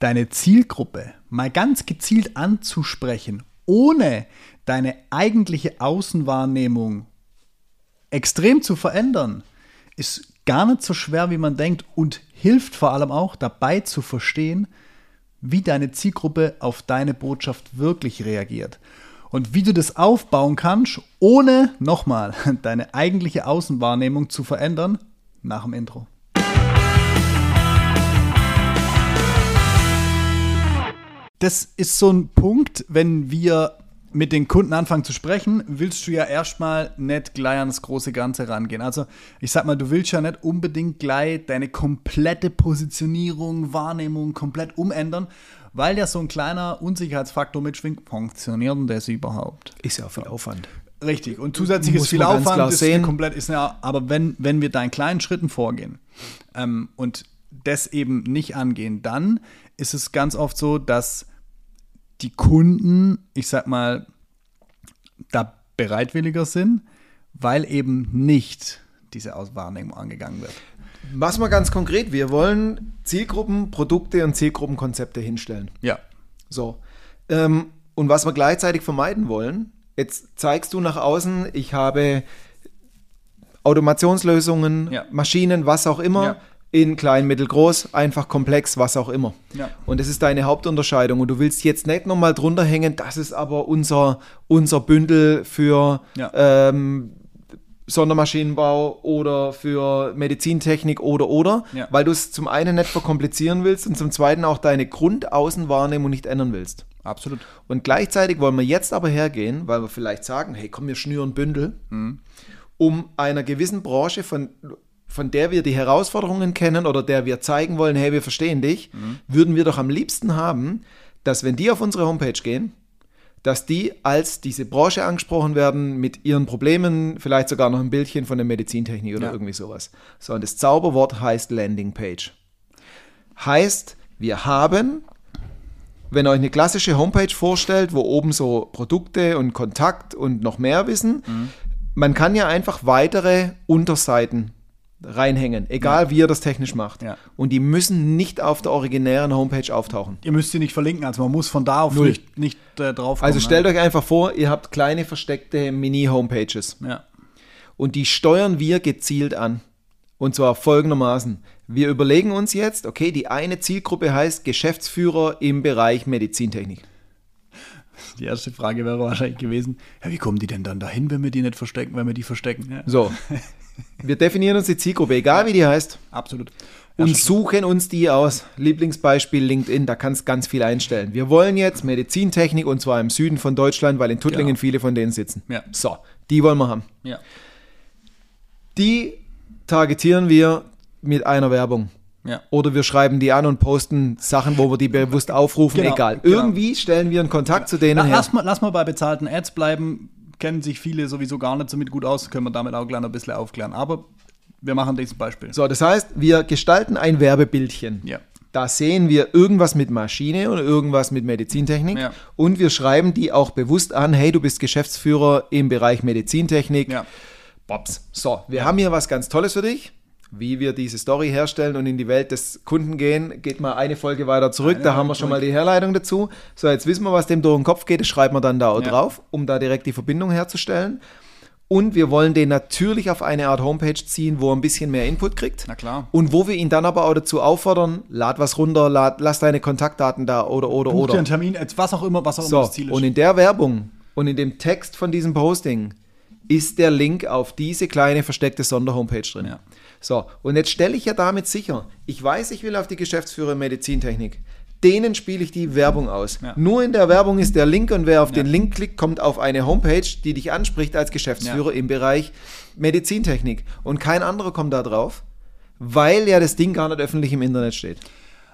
deine Zielgruppe mal ganz gezielt anzusprechen, ohne deine eigentliche Außenwahrnehmung extrem zu verändern, ist gar nicht so schwer, wie man denkt und hilft vor allem auch dabei zu verstehen, wie deine Zielgruppe auf deine Botschaft wirklich reagiert. Und wie du das aufbauen kannst, ohne nochmal deine eigentliche Außenwahrnehmung zu verändern, nach dem Intro. Das ist so ein Punkt, wenn wir mit den Kunden anfangen zu sprechen, willst du ja erstmal nicht gleich ans große Ganze rangehen. Also ich sag mal, du willst ja nicht unbedingt gleich deine komplette Positionierung, Wahrnehmung komplett umändern, weil ja so ein kleiner Unsicherheitsfaktor mitschwingt. Funktioniert denn das überhaupt? Ist ja auch viel Aufwand. Richtig. Und zusätzlich ist viel Aufwand, ist sehen. komplett ist ja, aber wenn, wenn wir da in kleinen Schritten vorgehen ähm, und das eben nicht angehen, dann ist es ganz oft so, dass die Kunden, ich sag mal, da bereitwilliger sind, weil eben nicht diese Auswahrnehmung angegangen wird. Was mal ganz konkret, wir wollen Zielgruppen, Produkte und Zielgruppenkonzepte hinstellen. Ja. So. Ähm, und was wir gleichzeitig vermeiden wollen, jetzt zeigst du nach außen, ich habe Automationslösungen, ja. Maschinen, was auch immer. Ja in klein, mittel, groß, einfach komplex, was auch immer. Ja. Und das ist deine Hauptunterscheidung. Und du willst jetzt nicht nochmal drunter hängen, das ist aber unser, unser Bündel für ja. ähm, Sondermaschinenbau oder für Medizintechnik oder oder, ja. weil du es zum einen nicht verkomplizieren willst und zum zweiten auch deine Grundaußenwahrnehmung nicht ändern willst. Absolut. Und gleichzeitig wollen wir jetzt aber hergehen, weil wir vielleicht sagen, hey, komm, wir schnüren Bündel, mhm. um einer gewissen Branche von von der wir die Herausforderungen kennen oder der wir zeigen wollen, hey, wir verstehen dich, mhm. würden wir doch am liebsten haben, dass wenn die auf unsere Homepage gehen, dass die als diese Branche angesprochen werden mit ihren Problemen, vielleicht sogar noch ein Bildchen von der Medizintechnik oder ja. irgendwie sowas. So, und das Zauberwort heißt Landingpage. Heißt, wir haben, wenn ihr euch eine klassische Homepage vorstellt, wo oben so Produkte und Kontakt und noch mehr wissen, mhm. man kann ja einfach weitere Unterseiten reinhängen, egal ja. wie ihr das technisch macht. Ja. Und die müssen nicht auf der originären Homepage auftauchen. Ihr müsst sie nicht verlinken, also man muss von da auf Null. nicht, nicht äh, drauf Also stellt ne? euch einfach vor, ihr habt kleine versteckte Mini-Homepages. Ja. Und die steuern wir gezielt an. Und zwar folgendermaßen. Wir überlegen uns jetzt, okay, die eine Zielgruppe heißt Geschäftsführer im Bereich Medizintechnik. Die erste Frage wäre wahrscheinlich gewesen, ja, wie kommen die denn dann dahin, wenn wir die nicht verstecken, wenn wir die verstecken? Ja. So, Wir definieren uns die Zielgruppe, egal wie die heißt. Absolut. und suchen uns die aus. Lieblingsbeispiel LinkedIn, da kannst du ganz viel einstellen. Wir wollen jetzt Medizintechnik und zwar im Süden von Deutschland, weil in Tuttlingen genau. viele von denen sitzen. Ja. So, die wollen wir haben. Ja. Die targetieren wir mit einer Werbung. Ja. Oder wir schreiben die an und posten Sachen, wo wir die bewusst aufrufen, genau, egal. Genau. Irgendwie stellen wir einen Kontakt zu denen Na, her. Lass mal, lass mal bei bezahlten Ads bleiben kennen sich viele sowieso gar nicht so mit gut aus, können wir damit auch gleich ein bisschen aufklären. Aber wir machen dieses Beispiel. So, das heißt, wir gestalten ein Werbebildchen. Ja. Da sehen wir irgendwas mit Maschine oder irgendwas mit Medizintechnik ja. und wir schreiben die auch bewusst an, hey, du bist Geschäftsführer im Bereich Medizintechnik. Ja. Bobs. So, wir haben hier was ganz Tolles für dich wie wir diese Story herstellen und in die Welt des Kunden gehen, geht mal eine Folge weiter zurück. Eine da haben wir schon mal die Herleitung dazu. So, jetzt wissen wir, was dem durch den Kopf geht. Das schreiben wir dann da auch ja. drauf, um da direkt die Verbindung herzustellen. Und wir wollen den natürlich auf eine Art Homepage ziehen, wo er ein bisschen mehr Input kriegt. Na klar. Und wo wir ihn dann aber auch dazu auffordern, lad was runter, lad, lass deine Kontaktdaten da oder oder Buch oder. einen Termin, was auch immer, was auch so, immer das Ziel ist. Und in der Werbung und in dem Text von diesem Posting ist der Link auf diese kleine versteckte Sonderhomepage drin. Ja. So, und jetzt stelle ich ja damit sicher, ich weiß, ich will auf die Geschäftsführer Medizintechnik. Denen spiele ich die Werbung aus. Ja. Nur in der Werbung ist der Link und wer auf ja. den Link klickt, kommt auf eine Homepage, die dich anspricht als Geschäftsführer ja. im Bereich Medizintechnik. Und kein anderer kommt da drauf, weil ja das Ding gar nicht öffentlich im Internet steht.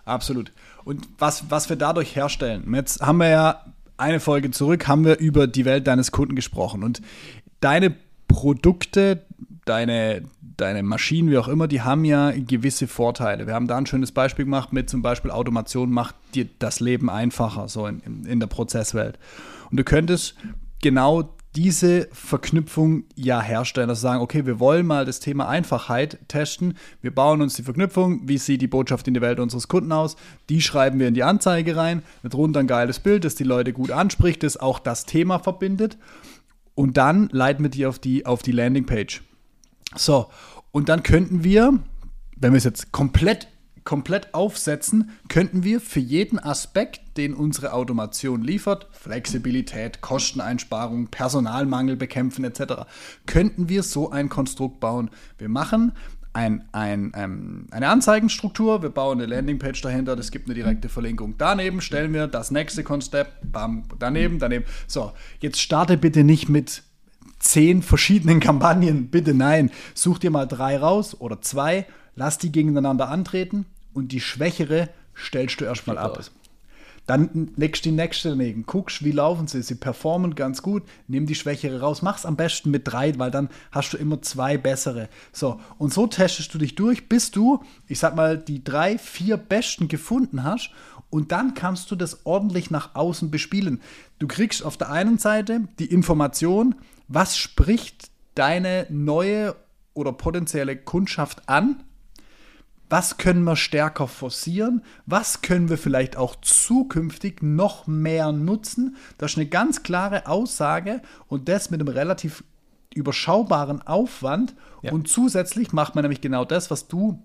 Absolut. Und was, was wir dadurch herstellen, jetzt haben wir ja eine Folge zurück, haben wir über die Welt deines Kunden gesprochen. Und deine Produkte, deine, deine Maschinen, wie auch immer, die haben ja gewisse Vorteile. Wir haben da ein schönes Beispiel gemacht mit zum Beispiel Automation macht dir das Leben einfacher, so in, in, in der Prozesswelt. Und du könntest genau diese Verknüpfung ja herstellen, sie sagen, okay, wir wollen mal das Thema Einfachheit testen. Wir bauen uns die Verknüpfung, wie sieht die Botschaft in die Welt unseres Kunden aus, die schreiben wir in die Anzeige rein, mit drunter ein geiles Bild, das die Leute gut anspricht, das auch das Thema verbindet und dann leiten wir die auf die, auf die Landingpage. So, und dann könnten wir, wenn wir es jetzt komplett komplett aufsetzen, könnten wir für jeden Aspekt, den unsere Automation liefert, Flexibilität, Kosteneinsparung, Personalmangel bekämpfen etc., könnten wir so ein Konstrukt bauen. Wir machen ein, ein, ähm, eine Anzeigenstruktur, wir bauen eine Landingpage dahinter, das gibt eine direkte Verlinkung. Daneben stellen wir das nächste Konzept, bam, daneben, daneben. So, jetzt starte bitte nicht mit zehn verschiedenen Kampagnen, bitte nein. Such dir mal drei raus oder zwei, lass die gegeneinander antreten und die schwächere stellst du erstmal ab. Dann legst du die nächste daneben, guckst, wie laufen sie, sie performen ganz gut, nimm die Schwächere raus, mach's am besten mit drei, weil dann hast du immer zwei bessere. So, und so testest du dich durch, bis du, ich sag mal, die drei, vier besten gefunden hast und dann kannst du das ordentlich nach außen bespielen. Du kriegst auf der einen Seite die Information, was spricht deine neue oder potenzielle Kundschaft an, was können wir stärker forcieren, was können wir vielleicht auch zukünftig noch mehr nutzen. Das ist eine ganz klare Aussage und das mit einem relativ überschaubaren Aufwand. Ja. Und zusätzlich macht man nämlich genau das, was du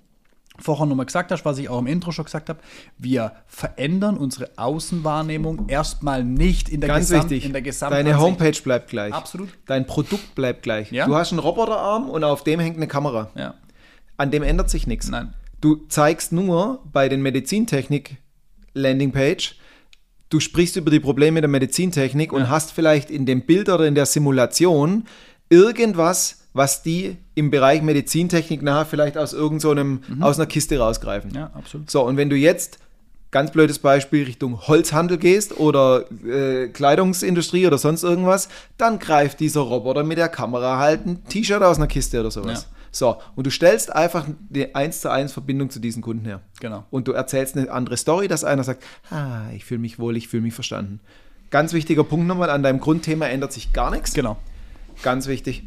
vorher nochmal gesagt hast, was ich auch im Intro schon gesagt habe, wir verändern unsere Außenwahrnehmung erstmal nicht in der, Ganz Gesamt, wichtig. in der Deine Homepage bleibt gleich. Absolut. Dein Produkt bleibt gleich. Ja. Du hast einen Roboterarm und auf dem hängt eine Kamera. Ja. An dem ändert sich nichts. Nein. Du zeigst nur bei den Medizintechnik Landingpage, du sprichst über die Probleme der Medizintechnik und hast vielleicht in dem Bild oder in der Simulation irgendwas, was die im Bereich Medizintechnik nachher vielleicht aus irgendeinem so aus einer Kiste rausgreifen. Ja, absolut. So, und wenn du jetzt ganz blödes Beispiel Richtung Holzhandel gehst oder äh, Kleidungsindustrie oder sonst irgendwas, dann greift dieser Roboter mit der Kamera halt ein T-Shirt aus einer Kiste oder sowas. Ja. So, und du stellst einfach eine 1 zu 1 Verbindung zu diesen Kunden her. Genau. Und du erzählst eine andere Story, dass einer sagt, ah, ich fühle mich wohl, ich fühle mich verstanden. Ganz wichtiger Punkt nochmal, an deinem Grundthema ändert sich gar nichts. Genau. Ganz wichtig.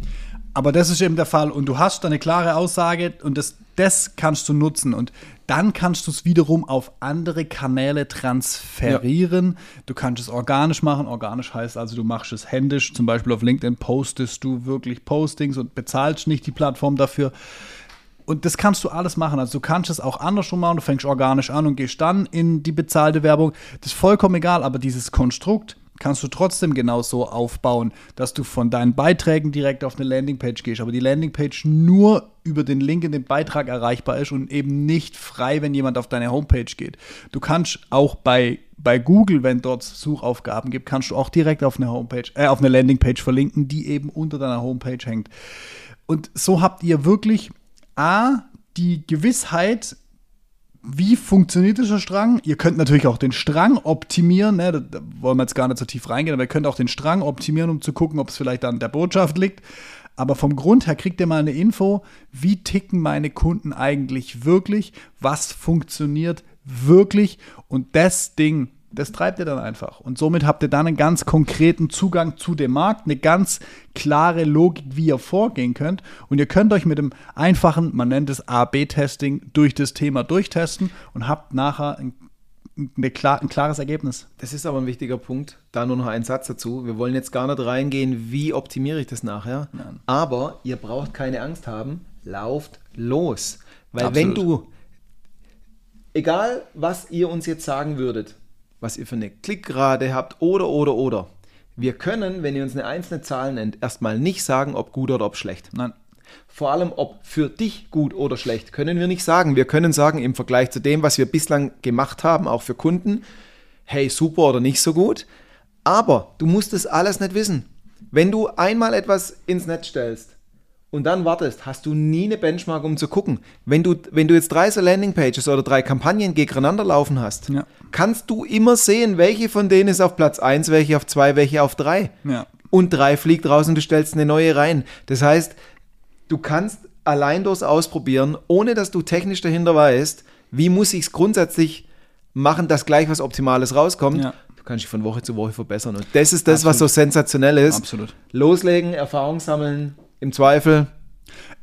Aber das ist eben der Fall und du hast eine klare Aussage und das, das kannst du nutzen und dann kannst du es wiederum auf andere Kanäle transferieren. Ja. Du kannst es organisch machen. Organisch heißt also, du machst es händisch. Zum Beispiel auf LinkedIn postest du wirklich Postings und bezahlst nicht die Plattform dafür. Und das kannst du alles machen. Also du kannst es auch andersrum machen. Du fängst organisch an und gehst dann in die bezahlte Werbung. Das ist vollkommen egal, aber dieses Konstrukt, kannst du trotzdem genauso aufbauen, dass du von deinen Beiträgen direkt auf eine Landingpage gehst, aber die Landingpage nur über den Link in den Beitrag erreichbar ist und eben nicht frei, wenn jemand auf deine Homepage geht. Du kannst auch bei, bei Google, wenn dort Suchaufgaben gibt, kannst du auch direkt auf eine Homepage, äh, auf eine Landingpage verlinken, die eben unter deiner Homepage hängt. Und so habt ihr wirklich A, die Gewissheit, wie funktioniert dieser Strang? Ihr könnt natürlich auch den Strang optimieren, ne? da, da, wollen wir jetzt gar nicht so tief reingehen, aber ihr könnt auch den Strang optimieren, um zu gucken, ob es vielleicht an der Botschaft liegt. Aber vom Grund her kriegt ihr mal eine Info, wie ticken meine Kunden eigentlich wirklich, was funktioniert wirklich und das Ding das treibt ihr dann einfach. Und somit habt ihr dann einen ganz konkreten Zugang zu dem Markt, eine ganz klare Logik, wie ihr vorgehen könnt. Und ihr könnt euch mit dem einfachen, man nennt es A-B-Testing, durch das Thema durchtesten und habt nachher ein, eine klar, ein klares Ergebnis. Das ist aber ein wichtiger Punkt. Da nur noch ein Satz dazu. Wir wollen jetzt gar nicht reingehen, wie optimiere ich das nachher. Nein. Aber ihr braucht keine Angst haben. Lauft los. Weil Absolut. wenn du, egal was ihr uns jetzt sagen würdet, was ihr für eine Klickrate habt oder, oder, oder. Wir können, wenn ihr uns eine einzelne Zahl nennt, erstmal nicht sagen, ob gut oder ob schlecht. Nein. Vor allem, ob für dich gut oder schlecht, können wir nicht sagen. Wir können sagen, im Vergleich zu dem, was wir bislang gemacht haben, auch für Kunden, hey, super oder nicht so gut. Aber du musst das alles nicht wissen. Wenn du einmal etwas ins Netz stellst, und dann wartest, hast du nie eine Benchmark, um zu gucken. Wenn du, wenn du jetzt drei so Landingpages oder drei Kampagnen gegeneinander laufen hast, ja. kannst du immer sehen, welche von denen ist auf Platz 1, welche auf 2, welche auf 3. Ja. Und 3 fliegt raus und du stellst eine neue rein. Das heißt, du kannst allein durchs Ausprobieren, ohne dass du technisch dahinter weißt, wie muss ich es grundsätzlich machen, dass gleich was Optimales rauskommt. Ja. Du kannst dich von Woche zu Woche verbessern. Und das ist das, was so sensationell ist. Absolut. Loslegen, Erfahrung sammeln, im Zweifel.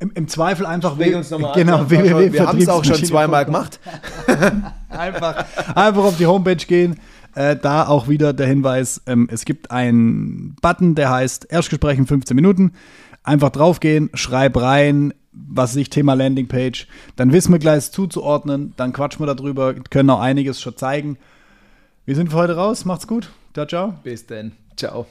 Im, Im Zweifel einfach Reg uns nochmal genau, an. Wir, haben- wir haben es auch schon zweimal gemacht. Einfach, einfach auf die Homepage gehen. Äh, da auch wieder der Hinweis: ähm, Es gibt einen Button, der heißt Erstgespräch in 15 Minuten. Einfach draufgehen, schreib rein, was ich, Thema Landingpage. Dann wissen wir gleich es zuzuordnen. Dann quatschen wir darüber, können auch einiges schon zeigen. Wir sind für heute raus. Macht's gut. Ciao, ciao. Bis dann. Ciao.